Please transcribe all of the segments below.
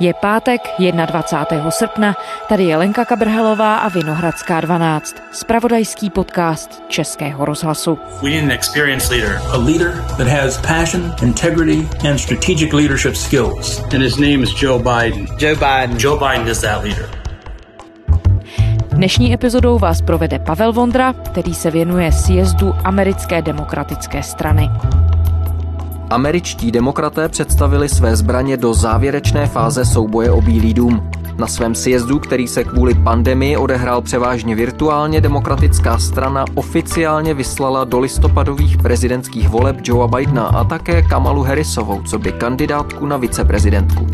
Je pátek 21. srpna, tady je Lenka Kabrhelová a Vinohradská 12, spravodajský podcast Českého rozhlasu. We need an experienced leader. A leader that has passion, integrity and strategic leadership skills. And his name is Joe Biden. Joe Biden. Joe Biden is that leader. Dnešní epizodou vás provede Pavel Vondra, který se věnuje sjezdu Americké demokratické strany. Američtí demokraté představili své zbraně do závěrečné fáze souboje o Bílý dům. Na svém sjezdu, který se kvůli pandemii odehrál převážně virtuálně, demokratická strana oficiálně vyslala do listopadových prezidentských voleb Joea Bidena a také Kamalu Harrisovou, co by kandidátku na viceprezidentku.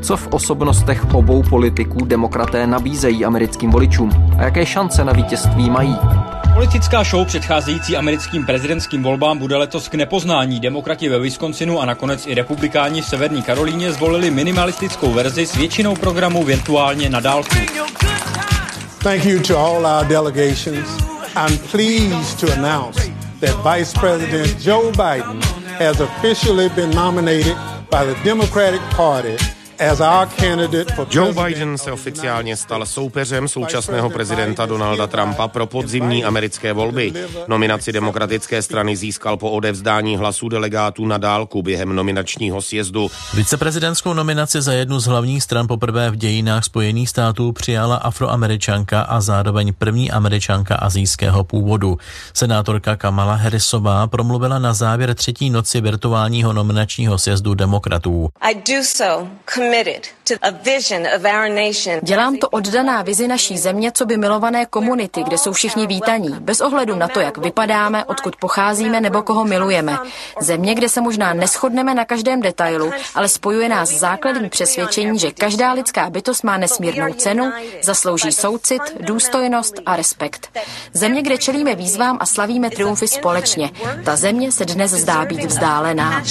Co v osobnostech obou politiků demokraté nabízejí americkým voličům a jaké šance na vítězství mají? Politická show předcházející americkým prezidentským volbám bude letos k nepoznání. Demokrati ve Wisconsinu a nakonec i republikáni v Severní Karolíně zvolili minimalistickou verzi s většinou programu virtuálně na dálku. Thank you to all our delegations. I'm pleased to announce that Vice President Joe Biden has officially been nominated by the Democratic Party Joe Biden se oficiálně stal soupeřem současného prezidenta Donalda Trumpa pro podzimní americké volby. Nominaci demokratické strany získal po odevzdání hlasů delegátů na dálku během nominačního sjezdu. Viceprezidentskou nominaci za jednu z hlavních stran poprvé v dějinách Spojených států přijala afroameričanka a zároveň první američanka azijského původu. Senátorka Kamala Harrisová promluvila na závěr třetí noci virtuálního nominačního sjezdu demokratů. I do so Dělám to oddaná vizi naší země, co by milované komunity, kde jsou všichni vítaní, bez ohledu na to, jak vypadáme, odkud pocházíme nebo koho milujeme. Země, kde se možná neschodneme na každém detailu, ale spojuje nás základní přesvědčení, že každá lidská bytost má nesmírnou cenu, zaslouží soucit, důstojnost a respekt. Země, kde čelíme výzvám a slavíme triumfy společně. Ta země se dnes zdá být vzdálená.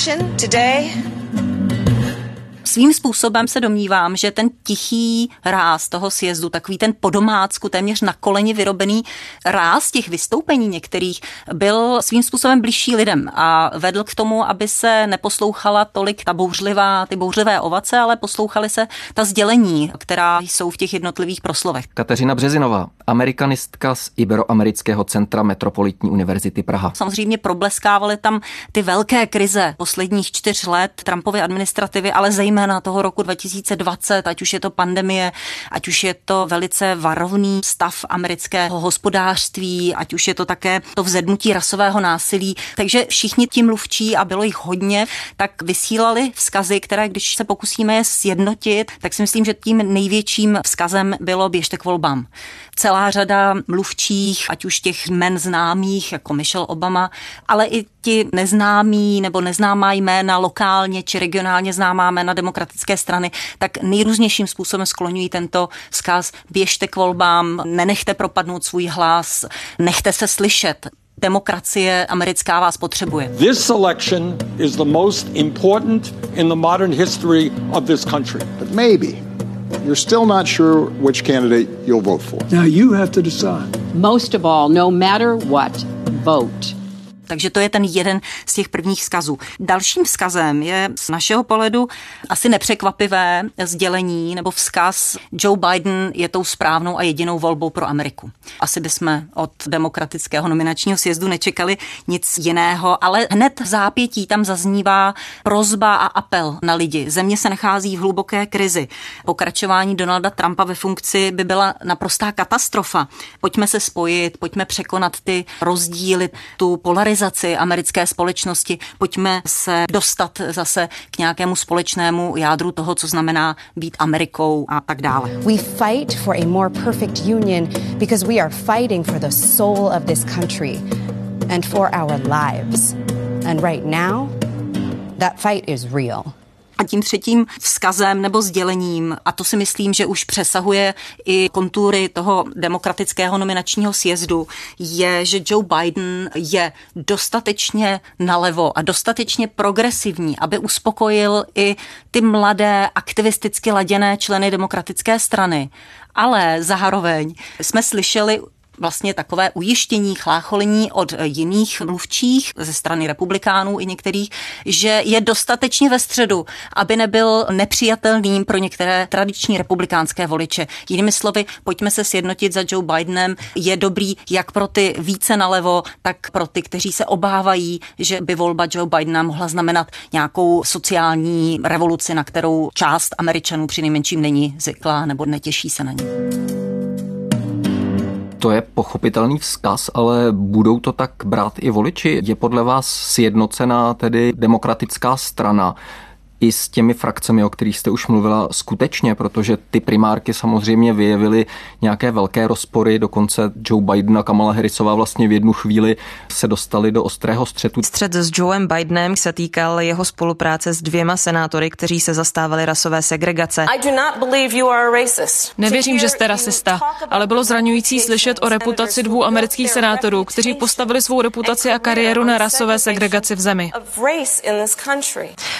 Svým způsobem se domnívám, že ten tichý ráz toho sjezdu, takový ten podomácku, téměř na koleni vyrobený ráz těch vystoupení některých, byl svým způsobem blížší lidem a vedl k tomu, aby se neposlouchala tolik ta bouřlivá, ty bouřlivé ovace, ale poslouchaly se ta sdělení, která jsou v těch jednotlivých proslovech. Kateřina Březinová, amerikanistka z Iberoamerického centra Metropolitní univerzity Praha. Samozřejmě probleskávaly tam ty velké krize posledních čtyř let Trumpovy administrativy, ale zejména zejména toho roku 2020, ať už je to pandemie, ať už je to velice varovný stav amerického hospodářství, ať už je to také to vzedmutí rasového násilí. Takže všichni tím mluvčí, a bylo jich hodně, tak vysílali vzkazy, které, když se pokusíme je sjednotit, tak si myslím, že tím největším vzkazem bylo běžte k volbám. Celá řada mluvčích, ať už těch men známých, jako Michelle Obama, ale i ti neznámí nebo neznámá jména lokálně či regionálně známá jména demokratické strany, tak nejrůznějším způsobem skloňují tento vzkaz běžte k volbám, nenechte propadnout svůj hlas, nechte se slyšet demokracie americká vás potřebuje. This election is the most important in the modern history of this country. But maybe you're still not sure which candidate you'll vote for. Now you have to decide. Most of all, no matter what, vote. Takže to je ten jeden z těch prvních vzkazů. Dalším vzkazem je z našeho pohledu asi nepřekvapivé sdělení nebo vzkaz Joe Biden je tou správnou a jedinou volbou pro Ameriku. Asi bychom od demokratického nominačního sjezdu nečekali nic jiného, ale hned v zápětí tam zaznívá prozba a apel na lidi. Země se nachází v hluboké krizi. Pokračování Donalda Trumpa ve funkci by byla naprostá katastrofa. Pojďme se spojit, pojďme překonat ty rozdíly, tu polarizaci polarizaci americké společnosti. Pojďme se dostat zase k nějakému společnému jádru toho, co znamená být Amerikou a tak dále. We fight for a more perfect union because we are fighting for the soul of this country and for our lives. And right now, that fight is real. A tím třetím vzkazem nebo sdělením, a to si myslím, že už přesahuje i kontury toho demokratického nominačního sjezdu, je, že Joe Biden je dostatečně nalevo a dostatečně progresivní, aby uspokojil i ty mladé aktivisticky laděné členy demokratické strany. Ale zároveň jsme slyšeli vlastně takové ujištění, chlácholení od jiných mluvčích ze strany republikánů i některých, že je dostatečně ve středu, aby nebyl nepřijatelným pro některé tradiční republikánské voliče. Jinými slovy, pojďme se sjednotit za Joe Bidenem, je dobrý jak pro ty více nalevo, tak pro ty, kteří se obávají, že by volba Joe Bidena mohla znamenat nějakou sociální revoluci, na kterou část Američanů při nejmenším není zvyklá nebo netěší se na ní. To je pochopitelný vzkaz, ale budou to tak brát i voliči? Je podle vás sjednocená tedy demokratická strana i s těmi frakcemi, o kterých jste už mluvila, skutečně, protože ty primárky samozřejmě vyjevily nějaké velké rozpory, dokonce Joe Biden a Kamala Harrisová vlastně v jednu chvíli se dostali do ostrého střetu. Střet s Joeem Bidenem se týkal jeho spolupráce s dvěma senátory, kteří se zastávali rasové segregace. Nevěřím, že jste rasista, ale bylo zraňující slyšet o reputaci dvou amerických senátorů, kteří postavili svou reputaci a kariéru na rasové segregaci v zemi.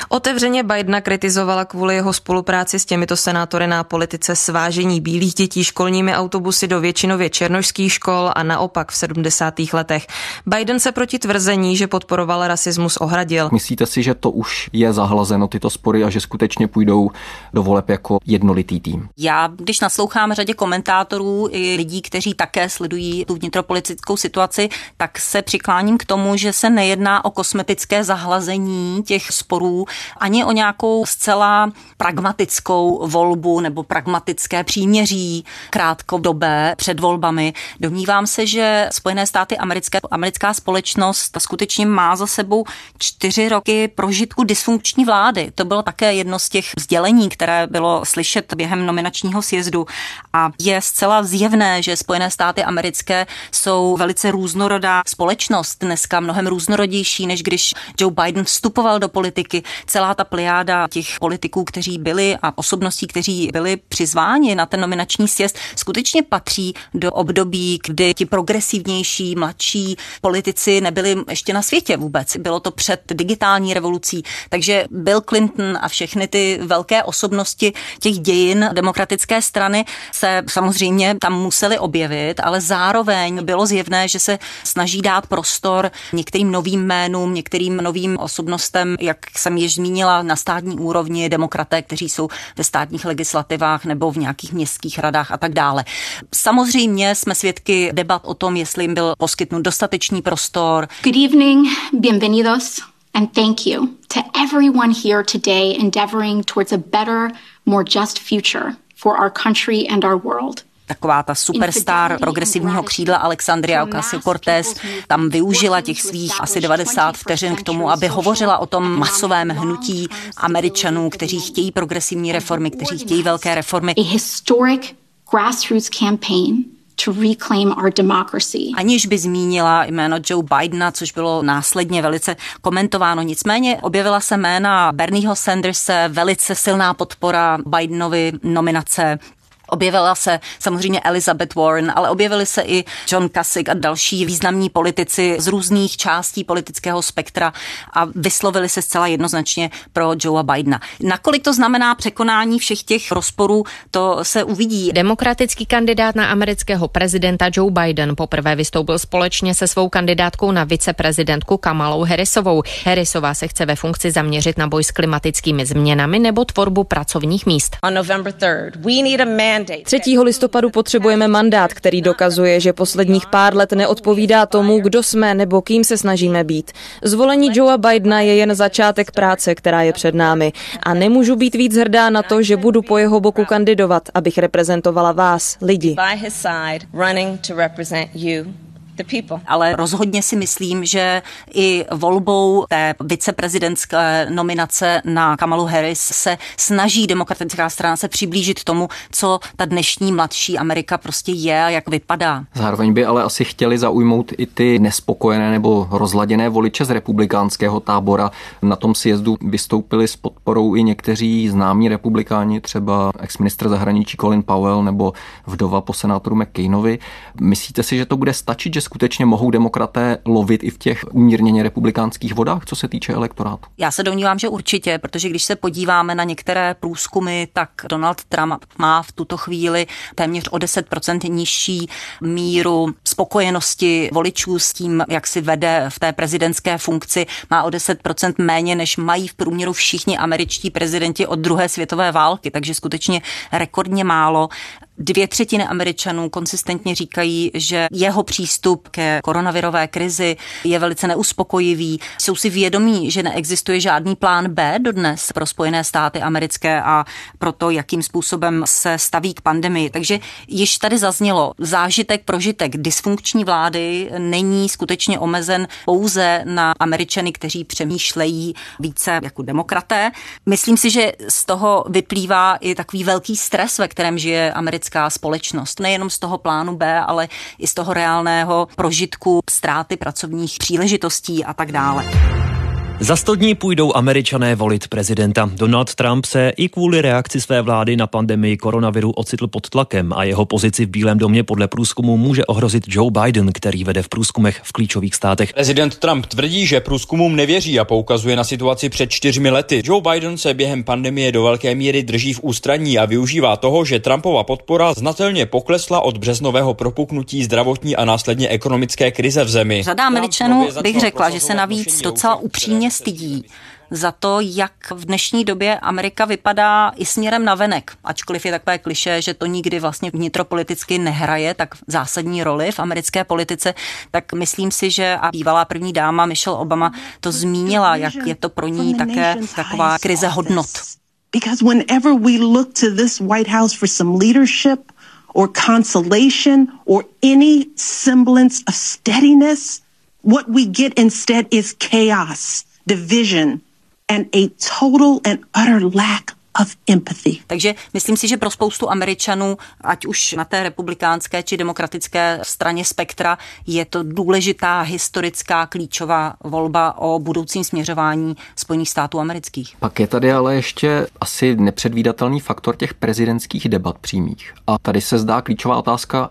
Otevřeně Bidena kritizovala kvůli jeho spolupráci s těmito senátory na politice svážení bílých dětí školními autobusy do většinově černožských škol a naopak v 70. letech. Biden se proti tvrzení, že podporoval rasismus, ohradil. Myslíte si, že to už je zahlazeno tyto spory a že skutečně půjdou do voleb jako jednolitý tým? Já, když naslouchám řadě komentátorů i lidí, kteří také sledují tu vnitropolitickou situaci, tak se přikláním k tomu, že se nejedná o kosmetické zahlazení těch sporů, ani o nějakou zcela pragmatickou volbu nebo pragmatické příměří krátkodobé před volbami. Domnívám se, že Spojené státy americké, americká společnost skutečně má za sebou čtyři roky prožitku dysfunkční vlády. To bylo také jedno z těch sdělení, které bylo slyšet během nominačního sjezdu. A je zcela zjevné, že Spojené státy americké jsou velice různorodá společnost, dneska mnohem různorodější, než když Joe Biden vstupoval do politiky. Celá ta plejáda těch politiků, kteří byli a osobností, kteří byli přizváni na ten nominační sjezd, skutečně patří do období, kdy ti progresivnější, mladší politici nebyli ještě na světě vůbec. Bylo to před digitální revolucí, takže Bill Clinton a všechny ty velké osobnosti těch dějin demokratické strany se samozřejmě tam museli objevit, ale zároveň bylo zjevné, že se snaží dát prostor některým novým jménům, některým novým osobnostem, jak jsem již zmínila, na státní úrovni demokraté, kteří jsou ve státních legislativách nebo v nějakých městských radách a tak dále. Samozřejmě jsme svědky debat o tom, jestli jim byl poskytnut dostatečný prostor. Good evening, bienvenidos and thank you to everyone here today endeavoring towards a better, more just future for our country and our world taková ta superstar progresivního křídla Alexandria Ocasio-Cortez tam využila těch svých asi 90 vteřin k tomu, aby hovořila o tom masovém hnutí Američanů, kteří chtějí progresivní reformy, kteří chtějí velké reformy. To reclaim our democracy. Aniž by zmínila jméno Joe Bidena, což bylo následně velice komentováno. Nicméně objevila se jména Bernieho Sandersa, velice silná podpora Bidenovi nominace Objevila se samozřejmě Elizabeth Warren, ale objevili se i John Kasich a další významní politici z různých částí politického spektra a vyslovili se zcela jednoznačně pro Joea Bidena. Nakolik to znamená překonání všech těch rozporů, to se uvidí. Demokratický kandidát na amerického prezidenta Joe Biden poprvé vystoupil společně se svou kandidátkou na viceprezidentku Kamalou Harrisovou. Harrisová se chce ve funkci zaměřit na boj s klimatickými změnami nebo tvorbu pracovních míst. On November 3rd, we need a man 3. listopadu potřebujeme mandát, který dokazuje, že posledních pár let neodpovídá tomu, kdo jsme nebo kým se snažíme být. Zvolení Joea Bidena je jen začátek práce, která je před námi. A nemůžu být víc hrdá na to, že budu po jeho boku kandidovat, abych reprezentovala vás, lidi. Ale rozhodně si myslím, že i volbou té viceprezidentské nominace na Kamalu Harris se snaží demokratická strana se přiblížit tomu, co ta dnešní mladší Amerika prostě je a jak vypadá. Zároveň by ale asi chtěli zaujmout i ty nespokojené nebo rozladěné voliče z republikánského tábora. Na tom sjezdu vystoupili s podporou i někteří známí republikáni, třeba exministr zahraničí Colin Powell nebo vdova po senátoru McCainovi. Myslíte si, že to bude stačit, že skutečně mohou demokraté lovit i v těch umírněně republikánských vodách, co se týče elektorátu? Já se domnívám, že určitě, protože když se podíváme na některé průzkumy, tak Donald Trump má v tuto chvíli téměř o 10% nižší míru spokojenosti voličů s tím, jak si vede v té prezidentské funkci, má o 10% méně, než mají v průměru všichni američtí prezidenti od druhé světové války, takže skutečně rekordně málo. Dvě třetiny Američanů konsistentně říkají, že jeho přístup ke koronavirové krizi je velice neuspokojivý. Jsou si vědomí, že neexistuje žádný plán B dodnes pro Spojené státy americké a pro to, jakým způsobem se staví k pandemii. Takže již tady zaznělo, zážitek, prožitek dysfunkční vlády není skutečně omezen pouze na Američany, kteří přemýšlejí více jako demokraté. Myslím si, že z toho vyplývá i takový velký stres, ve kterém žije americká lidská společnost. Nejenom z toho plánu B, ale i z toho reálného prožitku ztráty pracovních příležitostí a tak dále. Za sto dní půjdou američané volit prezidenta. Donald Trump se i kvůli reakci své vlády na pandemii koronaviru ocitl pod tlakem a jeho pozici v Bílém domě podle průzkumu může ohrozit Joe Biden, který vede v průzkumech v klíčových státech. Prezident Trump tvrdí, že průzkumům nevěří a poukazuje na situaci před čtyřmi lety. Joe Biden se během pandemie do velké míry drží v ústraní a využívá toho, že Trumpova podpora znatelně poklesla od březnového propuknutí zdravotní a následně ekonomické krize v zemi. Řada Američanů bych řekla, že se navíc docela upřímně hodně stydí za to, jak v dnešní době Amerika vypadá i směrem na venek. Ačkoliv je takové kliše, že to nikdy vlastně vnitropoliticky nehraje tak zásadní roli v americké politice, tak myslím si, že a bývalá první dáma Michelle Obama to zmínila, jak je to pro ní také taková krize hodnot. Because whenever we look to this White House for some leadership or consolation or any semblance of steadiness, what we get instead is chaos division, and a total and utter lack of empathy. Takže myslím si, že pro spoustu Američanů, ať už na té republikánské či demokratické straně spektra, je to důležitá historická klíčová volba o budoucím směřování Spojených států amerických. Pak je tady ale ještě asi nepředvídatelný faktor těch prezidentských debat přímých. A tady se zdá klíčová otázka,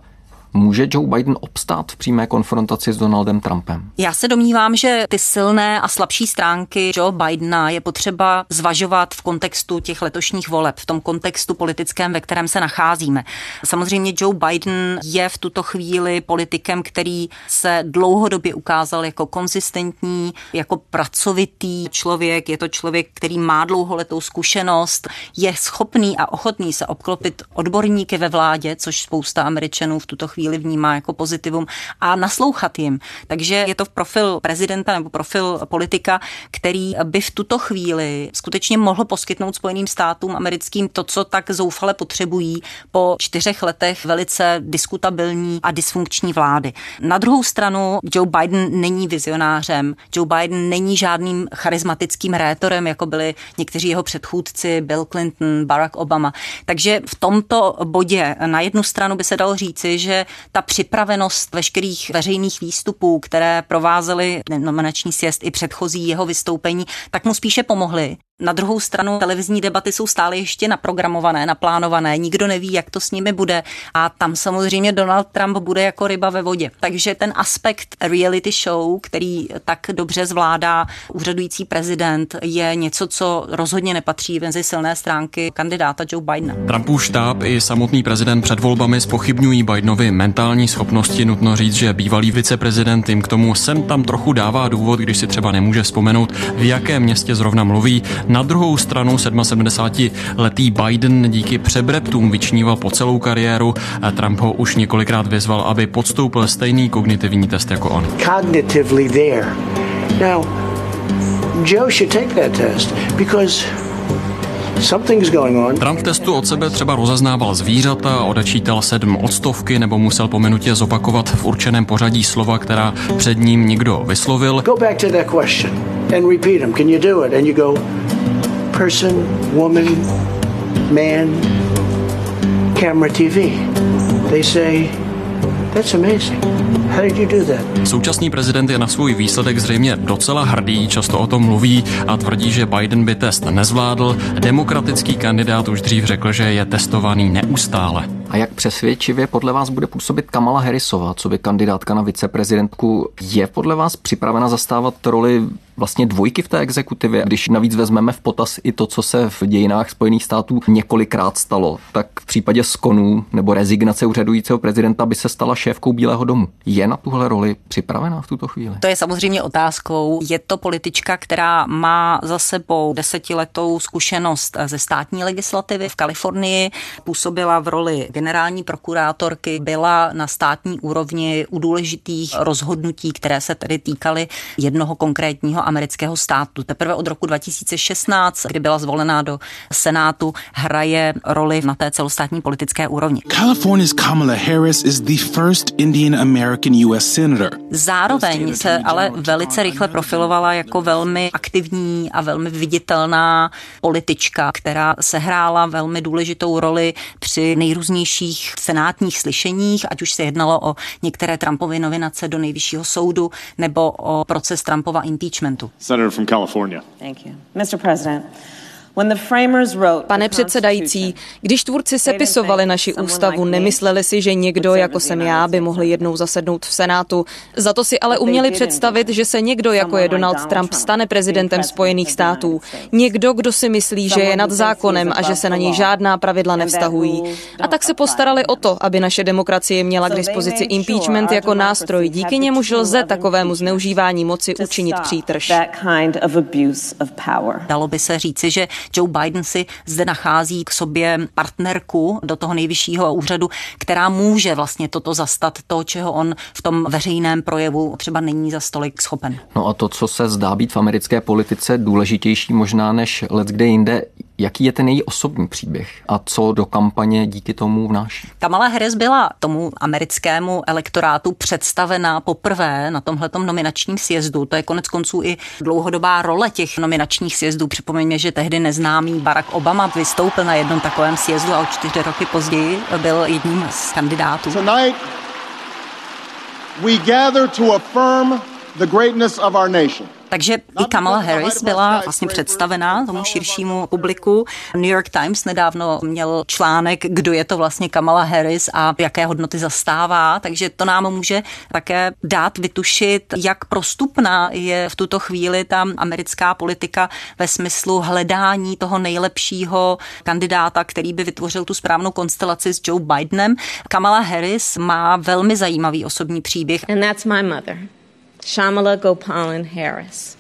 Může Joe Biden obstát v přímé konfrontaci s Donaldem Trumpem? Já se domnívám, že ty silné a slabší stránky Joe Bidena je potřeba zvažovat v kontextu těch letošních voleb, v tom kontextu politickém, ve kterém se nacházíme. Samozřejmě Joe Biden je v tuto chvíli politikem, který se dlouhodobě ukázal jako konzistentní, jako pracovitý člověk. Je to člověk, který má dlouholetou zkušenost, je schopný a ochotný se obklopit odborníky ve vládě, což spousta Američanů v tuto chvíli chvíli vnímá jako pozitivum a naslouchat jim. Takže je to profil prezidenta nebo profil politika, který by v tuto chvíli skutečně mohl poskytnout Spojeným státům americkým to, co tak zoufale potřebují po čtyřech letech velice diskutabilní a dysfunkční vlády. Na druhou stranu Joe Biden není vizionářem, Joe Biden není žádným charismatickým rétorem, jako byli někteří jeho předchůdci, Bill Clinton, Barack Obama. Takže v tomto bodě na jednu stranu by se dalo říci, že ta připravenost veškerých veřejných výstupů, které provázely nominační sjezd i předchozí jeho vystoupení, tak mu spíše pomohly. Na druhou stranu televizní debaty jsou stále ještě naprogramované, naplánované, nikdo neví, jak to s nimi bude a tam samozřejmě Donald Trump bude jako ryba ve vodě. Takže ten aspekt reality show, který tak dobře zvládá úřadující prezident, je něco, co rozhodně nepatří mezi silné stránky kandidáta Joe Bidena. Trumpův štáb i samotný prezident před volbami spochybňují Bidenovi mentální schopnosti. Nutno říct, že bývalý viceprezident jim k tomu sem tam trochu dává důvod, když si třeba nemůže vzpomenout, v jakém městě zrovna mluví. Na druhou stranu 77-letý Biden díky přebreptům vyčníval po celou kariéru. Trump ho už několikrát vyzval, aby podstoupil stejný kognitivní test jako on. Joe should take that test because Trump testu od sebe třeba rozeznával zvířata, odečítal sedm odstovky nebo musel po minutě zopakovat v určeném pořadí slova, která před ním někdo vyslovil. Go back to that question and repeat them. Can you do it? And you go person, woman, man, camera, TV. They say That's amazing. Současný prezident je na svůj výsledek zřejmě docela hrdý, často o tom mluví a tvrdí, že Biden by test nezvládl. Demokratický kandidát už dřív řekl, že je testovaný neustále. A jak přesvědčivě podle vás bude působit Kamala Harrisová, co by kandidátka na viceprezidentku? Je podle vás připravena zastávat roli vlastně dvojky v té exekutivě. Když navíc vezmeme v potaz i to, co se v dějinách Spojených států několikrát stalo, tak v případě skonu nebo rezignace úřadujícího prezidenta by se stala šéfkou Bílého domu. Je na tuhle roli připravená v tuto chvíli? To je samozřejmě otázkou. Je to politička, která má za sebou desetiletou zkušenost ze státní legislativy v Kalifornii, působila v roli generální prokurátorky, byla na státní úrovni u důležitých rozhodnutí, které se tedy týkaly jednoho konkrétního amerického státu. Teprve od roku 2016, kdy byla zvolená do Senátu, hraje roli na té celostátní politické úrovni. California's Kamala Harris is the first Indian American US senator. Zároveň se ale velice rychle profilovala jako velmi aktivní a velmi viditelná politička, která sehrála velmi důležitou roli při nejrůznějších senátních slyšeních, ať už se jednalo o některé Trumpovy nominace do nejvyššího soudu nebo o proces Trumpova impeachment Senator from California. Thank you. Mr. President, Pane předsedající, když tvůrci sepisovali naši ústavu, nemysleli si, že někdo, jako jsem já, by mohl jednou zasednout v Senátu. Za to si ale uměli představit, že se někdo, jako je Donald Trump, stane prezidentem Spojených států. Někdo, kdo si myslí, že je nad zákonem a že se na něj žádná pravidla nevztahují. A tak se postarali o to, aby naše demokracie měla k dispozici impeachment jako nástroj, díky němuž lze takovému zneužívání moci učinit přítrž. Dalo by se říci, že Joe Biden si zde nachází k sobě partnerku do toho nejvyššího úřadu, která může vlastně toto zastat, to, čeho on v tom veřejném projevu třeba není za stolik schopen. No a to, co se zdá být v americké politice důležitější možná než let kde jinde, Jaký je ten její osobní příběh a co do kampaně díky tomu vnáší? Kamala Harris byla tomu americkému elektorátu představena poprvé na tomhletom nominačním sjezdu. To je konec konců i dlouhodobá role těch nominačních sjezdů. Připomeňme, že tehdy neznámý Barack Obama vystoupil na jednom takovém sjezdu a o čtyři roky později byl jedním z kandidátů. Tonight we gather to affirm the greatness of our nation. Takže i Kamala Harris byla vlastně představená tomu širšímu publiku. New York Times nedávno měl článek, kdo je to vlastně Kamala Harris a jaké hodnoty zastává, takže to nám může také dát vytušit, jak prostupná je v tuto chvíli ta americká politika ve smyslu hledání toho nejlepšího kandidáta, který by vytvořil tu správnou konstelaci s Joe Bidenem. Kamala Harris má velmi zajímavý osobní příběh. And that's my mother. Shamala Gopalan Harris.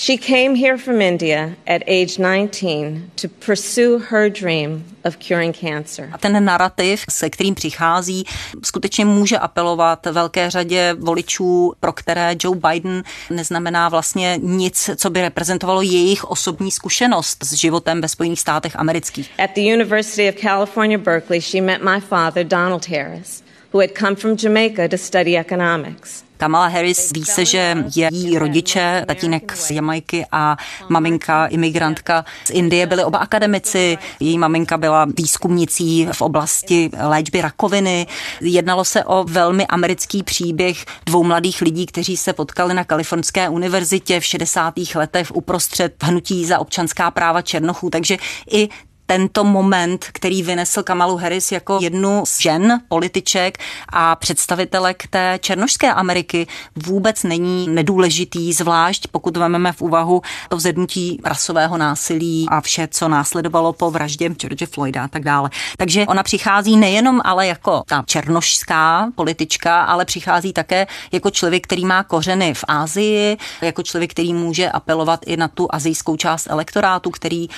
She came here from India at age 19 to pursue her dream of curing cancer. A ten narrativ, se kterým přichází, skutečně může apelovat velké řadě voličů, pro které Joe Biden neznamená vlastně nic, co by reprezentovalo jejich osobní zkušenost s životem ve Spojených státech amerických. At the University of California, Berkeley, she met my father, Donald Harris, who had come from Jamaica to study economics. Kamala Harris ví se, že její rodiče, tatínek z Jamajky a maminka imigrantka z Indie byli oba akademici. Její maminka byla výzkumnicí v oblasti léčby rakoviny. Jednalo se o velmi americký příběh dvou mladých lidí, kteří se potkali na Kalifornské univerzitě v 60. letech uprostřed hnutí za občanská práva Černochů. Takže i tento moment, který vynesl Kamalu Harris jako jednu z žen, političek a představitelek té černožské Ameriky, vůbec není nedůležitý, zvlášť pokud vezmeme v úvahu to vzednutí rasového násilí a vše, co následovalo po vraždě George Floyda a tak dále. Takže ona přichází nejenom ale jako ta černožská politička, ale přichází také jako člověk, který má kořeny v Ázii, jako člověk, který může apelovat i na tu azijskou část elektorátu, který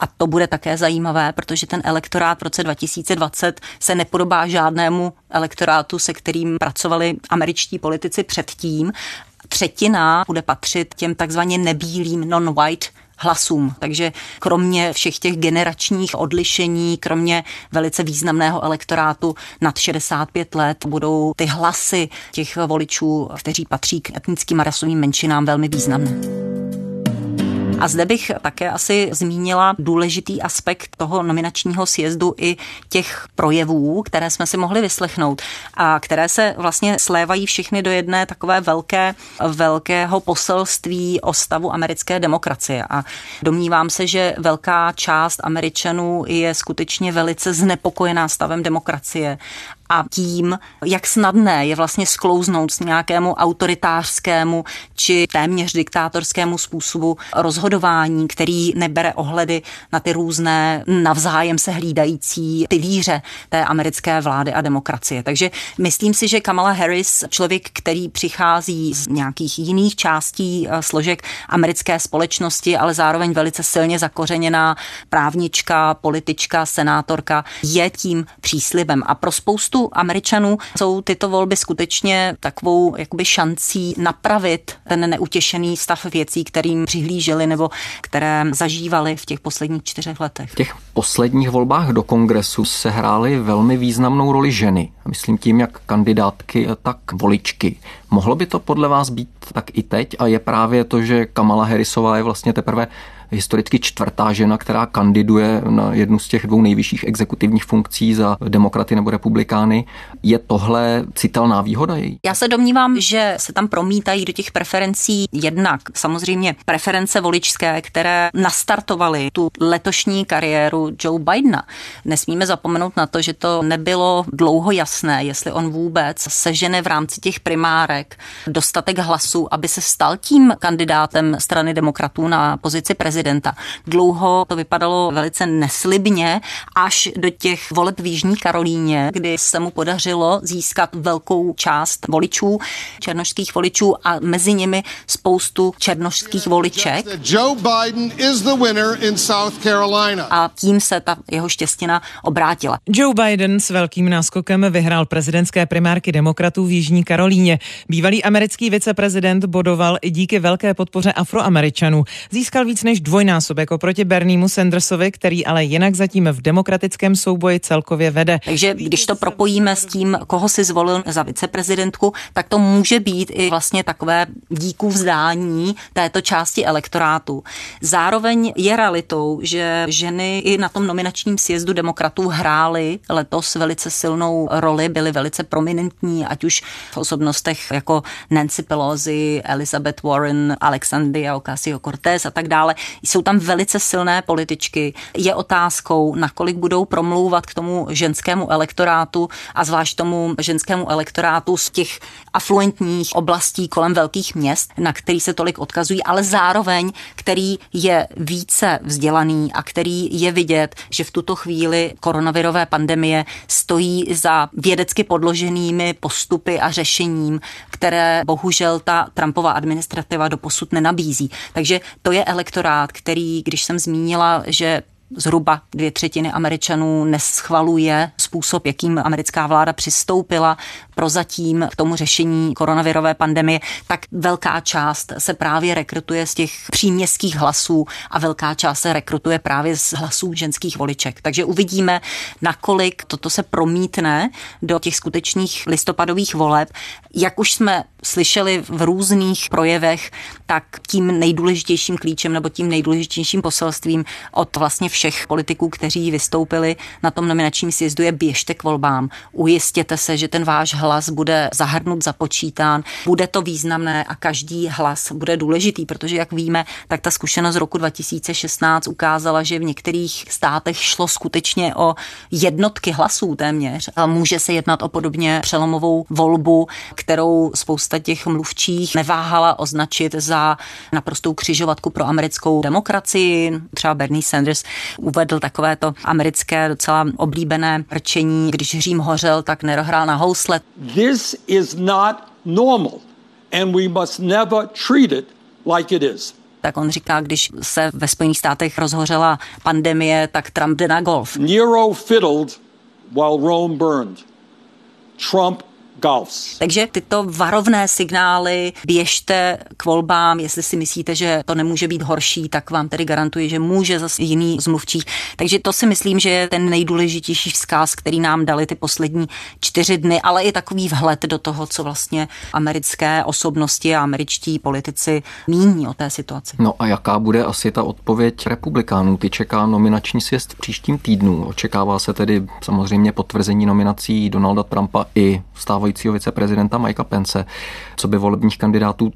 a to bude také zajímavé, protože ten elektorát v roce 2020 se nepodobá žádnému elektorátu, se kterým pracovali američtí politici předtím. Třetina bude patřit těm takzvaně nebílým non-white hlasům. Takže kromě všech těch generačních odlišení, kromě velice významného elektorátu nad 65 let, budou ty hlasy těch voličů, kteří patří k etnickým a rasovým menšinám, velmi významné. A zde bych také asi zmínila důležitý aspekt toho nominačního sjezdu i těch projevů, které jsme si mohli vyslechnout a které se vlastně slévají všechny do jedné takové velké, velkého poselství o stavu americké demokracie. A domnívám se, že velká část Američanů je skutečně velice znepokojená stavem demokracie a tím, jak snadné je vlastně sklouznout s nějakému autoritářskému či téměř diktátorskému způsobu rozhodování, který nebere ohledy na ty různé navzájem se hlídající pilíře té americké vlády a demokracie. Takže myslím si, že Kamala Harris, člověk, který přichází z nějakých jiných částí eh, složek americké společnosti, ale zároveň velice silně zakořeněná právnička, politička, senátorka, je tím příslibem. A pro spoustu spoustu Američanů jsou tyto volby skutečně takovou jakoby šancí napravit ten neutěšený stav věcí, kterým přihlíželi nebo které zažívali v těch posledních čtyřech letech. V těch posledních volbách do kongresu se hrály velmi významnou roli ženy. Myslím tím, jak kandidátky, tak voličky. Mohlo by to podle vás být tak i teď a je právě to, že Kamala Harrisová je vlastně teprve historicky čtvrtá žena, která kandiduje na jednu z těch dvou nejvyšších exekutivních funkcí za demokraty nebo republikány. Je tohle citelná výhoda její? Já se domnívám, že se tam promítají do těch preferencí jednak samozřejmě preference voličské, které nastartovaly tu letošní kariéru Joe Bidena. Nesmíme zapomenout na to, že to nebylo dlouho jasné, jestli on vůbec sežene v rámci těch primárek dostatek hlasů, aby se stal tím kandidátem strany demokratů na pozici prezidenta prezidenta. Dlouho to vypadalo velice neslibně, až do těch voleb v Jižní Karolíně, kdy se mu podařilo získat velkou část voličů, černošských voličů a mezi nimi spoustu černošských voliček. Joe Biden is the winner in South Carolina. A tím se ta jeho štěstina obrátila. Joe Biden s velkým náskokem vyhrál prezidentské primárky demokratů v Jižní Karolíně. Bývalý americký viceprezident bodoval i díky velké podpoře afroameričanů. Získal víc než dvojnásobek oproti Berniemu Sandersovi, který ale jinak zatím v demokratickém souboji celkově vede. Takže když to propojíme s tím, koho si zvolil za viceprezidentku, tak to může být i vlastně takové díku vzdání této části elektorátu. Zároveň je realitou, že ženy i na tom nominačním sjezdu demokratů hrály letos velice silnou roli, byly velice prominentní, ať už v osobnostech jako Nancy Pelosi, Elizabeth Warren, Alexandria Ocasio-Cortez a tak dále. Jsou tam velice silné političky. Je otázkou, nakolik budou promlouvat k tomu ženskému elektorátu a zvlášť tomu ženskému elektorátu z těch afluentních oblastí kolem velkých měst, na který se tolik odkazují, ale zároveň, který je více vzdělaný a který je vidět, že v tuto chvíli koronavirové pandemie stojí za vědecky podloženými postupy a řešením, které bohužel ta Trumpova administrativa doposud nenabízí. Takže to je elektorát, který, když jsem zmínila, že zhruba dvě třetiny Američanů neschvaluje způsob, jakým americká vláda přistoupila prozatím k tomu řešení koronavirové pandemie, tak velká část se právě rekrutuje z těch příměstských hlasů a velká část se rekrutuje právě z hlasů ženských voliček. Takže uvidíme, nakolik toto se promítne do těch skutečných listopadových voleb. Jak už jsme slyšeli v různých projevech, tak tím nejdůležitějším klíčem nebo tím nejdůležitějším poselstvím od vlastně všech politiků, kteří vystoupili na tom nominačním sjezdu je běžte k volbám. Ujistěte se, že ten váš hlas bude zahrnut, započítán, bude to významné a každý hlas bude důležitý, protože jak víme, tak ta zkušenost z roku 2016 ukázala, že v některých státech šlo skutečně o jednotky hlasů téměř. A může se jednat o podobně přelomovou volbu, kterou spousta těch mluvčích neváhala označit za naprostou křižovatku pro americkou demokracii. Třeba Bernie Sanders uvedl takovéto americké docela oblíbené rčení, když Řím hořel, tak nerohrál na housle. This is not normal and we must never treat it like it is tak on říká, když se ve Spojených státech rozhořela pandemie, tak Trump jde na golf. Nero fiddled while Rome burned. Trump. Takže tyto varovné signály, běžte k volbám, jestli si myslíte, že to nemůže být horší, tak vám tedy garantuji, že může zase jiný z mluvčích. Takže to si myslím, že je ten nejdůležitější vzkaz, který nám dali ty poslední čtyři dny, ale i takový vhled do toho, co vlastně americké osobnosti a američtí politici míní o té situaci. No a jaká bude asi ta odpověď republikánů? Ty čeká nominační sjezd v příštím týdnu. Očekává se tedy samozřejmě potvrzení nominací Donalda Trumpa i stávajícího viceprezidenta Mikea Pence. Co by volebních kandidátů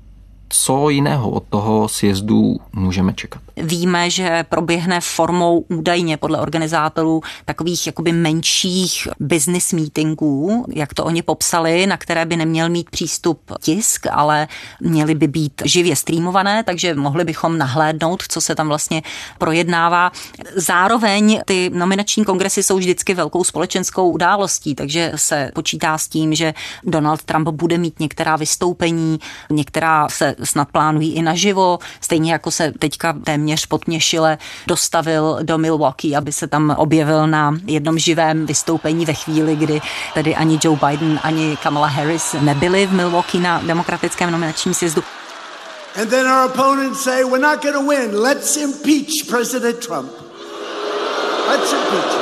co jiného od toho sjezdu můžeme čekat? Víme, že proběhne formou údajně podle organizátorů takových jakoby menších business meetingů, jak to oni popsali, na které by neměl mít přístup tisk, ale měly by být živě streamované, takže mohli bychom nahlédnout, co se tam vlastně projednává. Zároveň ty nominační kongresy jsou vždycky velkou společenskou událostí, takže se počítá s tím, že Donald Trump bude mít některá vystoupení, některá se snad plánují i naživo, stejně jako se teďka téměř potměšile dostavil do Milwaukee, aby se tam objevil na jednom živém vystoupení ve chvíli, kdy tedy ani Joe Biden, ani Kamala Harris nebyli v Milwaukee na demokratickém nominačním sjezdu. And then our opponents say, we're not going to win. Let's impeach President Trump. Let's impeach him.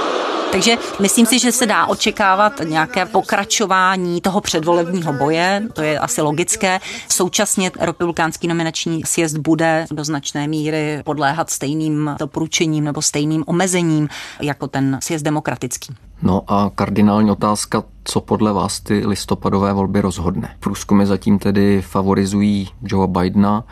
Takže myslím si, že se dá očekávat nějaké pokračování toho předvolebního boje, to je asi logické. Současně republikánský nominační sjezd bude do značné míry podléhat stejným doporučením nebo stejným omezením jako ten sjezd demokratický. No a kardinální otázka, co podle vás ty listopadové volby rozhodne? Průzkumy zatím tedy favorizují Joe Bidena.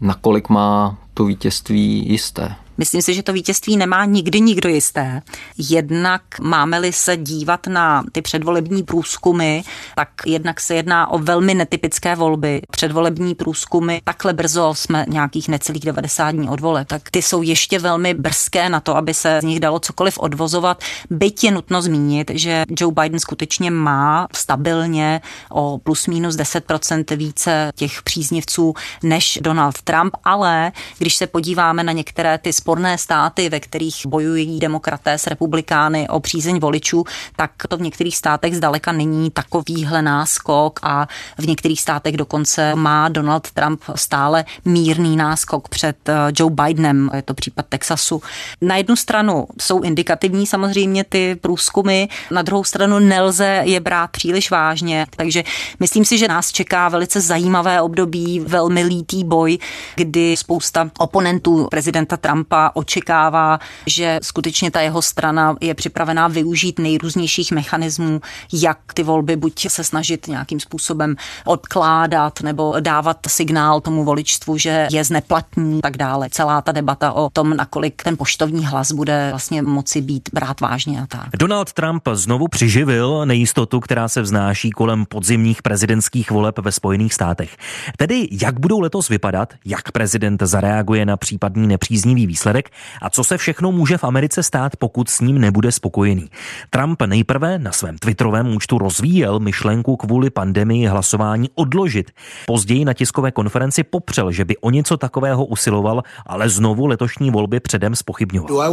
Nakolik má to vítězství jisté? Myslím si, že to vítězství nemá nikdy nikdo jisté. Jednak máme-li se dívat na ty předvolební průzkumy, tak jednak se jedná o velmi netypické volby. Předvolební průzkumy takhle brzo jsme nějakých necelých 90 dní od vole, tak ty jsou ještě velmi brzké na to, aby se z nich dalo cokoliv odvozovat. Byť je nutno zmínit, že Joe Biden skutečně má stabilně o plus minus 10% více těch příznivců než Donald Trump, ale když se podíváme na některé ty sporné státy, ve kterých bojují demokraté s republikány o přízeň voličů, tak to v některých státech zdaleka není takovýhle náskok a v některých státech dokonce má Donald Trump stále mírný náskok před eh, Joe Bidenem, je to případ Texasu. Na jednu stranu jsou indikativní samozřejmě ty průzkumy, na druhou stranu nelze je brát příliš vážně, takže myslím si, že nás čeká velice zajímavé období, velmi lítý boj, kdy spousta oponentů prezidenta Trumpa Evropa očekává, že skutečně ta jeho strana je připravená využít nejrůznějších mechanismů, jak ty volby buď se snažit nějakým způsobem odkládat nebo dávat signál tomu voličstvu, že je zneplatní tak dále. Celá ta debata o tom, nakolik ten poštovní hlas bude vlastně moci být brát vážně a tak. Donald Trump znovu přiživil nejistotu, která se vznáší kolem podzimních prezidentských voleb ve Spojených státech. Tedy jak budou letos vypadat, jak prezident zareaguje na případný nepříznivý výsledek výsledek a co se všechno může v Americe stát, pokud s ním nebude spokojený. Trump nejprve na svém twitterovém účtu rozvíjel myšlenku kvůli pandemii hlasování odložit. Později na tiskové konferenci popřel, že by o něco takového usiloval, ale znovu letošní volby předem spochybňoval.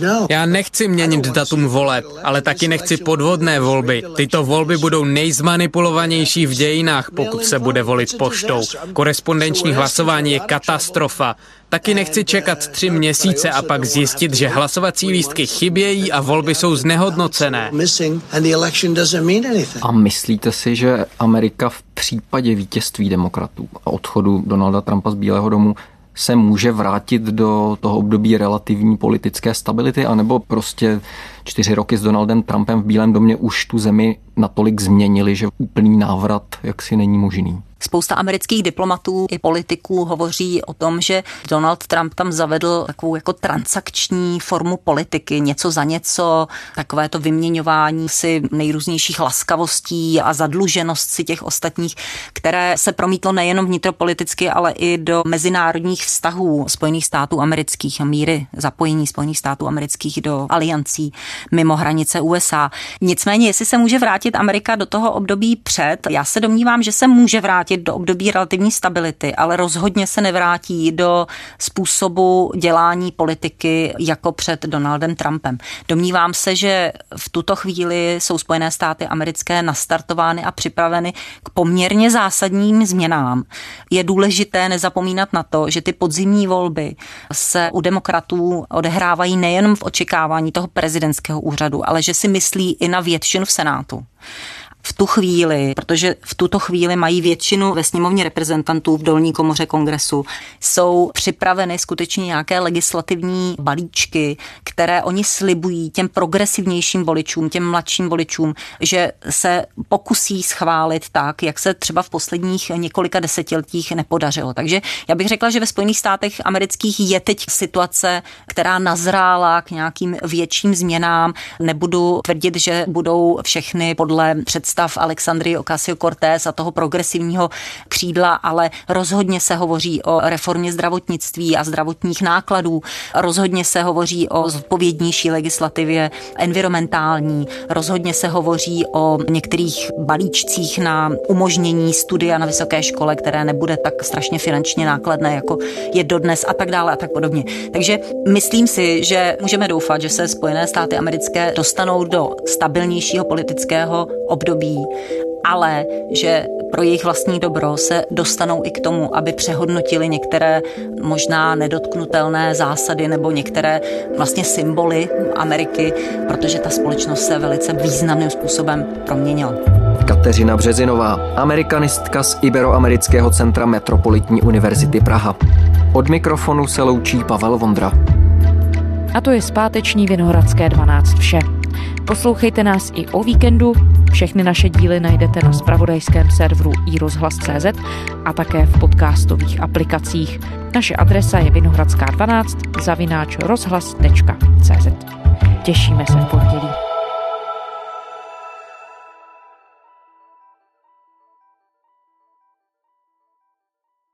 No. Já nechci měnit datum voleb, ale taky nechci podvodné volby. Tyto volby budou nejzmanipulovanější v dějinách, pokud se bude volit poštou. Korespondenční hlasování je katastrofa. Taky nechci čekat tři měsíce a pak zjistit, že hlasovací lístky chybějí a volby jsou znehodnocené. A myslíte si, že Amerika v případě vítězství demokratů a odchodu Donalda Trumpa z Bílého domu se může vrátit do toho období relativní politické stability, anebo prostě čtyři roky s Donaldem Trumpem v Bílém domě už tu zemi natolik změnili, že úplný návrat jaksi není možný? Spousta amerických diplomatů i politiků hovoří o tom, že Donald Trump tam zavedl takovou jako transakční formu politiky, něco za něco, takové to vyměňování si nejrůznějších laskavostí a zadluženost si těch ostatních, které se promítlo nejenom vnitropoliticky, ale i do mezinárodních vztahů Spojených států amerických a míry zapojení Spojených států amerických do aliancí. Mimo hranice USA. Nicméně, jestli se může vrátit Amerika do toho období před, já se domnívám, že se může vrátit do období relativní stability, ale rozhodně se nevrátí do způsobu dělání politiky jako před Donaldem Trumpem. Domnívám se, že v tuto chvíli jsou Spojené státy americké nastartovány a připraveny k poměrně zásadním změnám. Je důležité nezapomínat na to, že ty podzimní volby se u demokratů odehrávají nejen v očekávání toho prezidentského úřadu, ale že si myslí i na většinu v Senátu v tu chvíli, protože v tuto chvíli mají většinu ve sněmovně reprezentantů v dolní komoře kongresu, jsou připraveny skutečně nějaké legislativní balíčky, které oni slibují těm progresivnějším voličům, těm mladším voličům, že se pokusí schválit tak, jak se třeba v posledních několika desetiletích nepodařilo. Takže já bych řekla, že ve Spojených státech amerických je teď situace, která nazrála k nějakým větším změnám. Nebudu tvrdit, že budou všechny podle představ představ Alexandrie Ocasio-Cortez a toho progresivního křídla, ale rozhodně se hovoří o reformě zdravotnictví a zdravotních nákladů. Rozhodně se hovoří o zodpovědnější legislativě environmentální. Rozhodně se hovoří o některých balíčcích na umožnění studia na vysoké škole, které nebude tak strašně finančně nákladné, jako je dodnes a tak dále a tak podobně. Takže myslím si, že můžeme doufat, že se Spojené státy americké dostanou do stabilnějšího politického období, ale že pro jejich vlastní dobro se dostanou i k tomu, aby přehodnotili některé možná nedotknutelné zásady nebo některé vlastně symboly Ameriky, protože ta společnost se velice významným způsobem proměnila. Kateřina Březinová, amerikanistka z Iberoamerického centra Metropolitní univerzity Praha. Od mikrofonu se loučí Pavel Vondra. A to je zpáteční Vinohradské 12 vše. Poslouchejte nás i o víkendu. Všechny naše díly najdete na spravodajském serveru iRozhlas.cz a také v podcastových aplikacích. Naše adresa je vinohradská12 zavináč rozhlas.cz. Těšíme se v pondělí.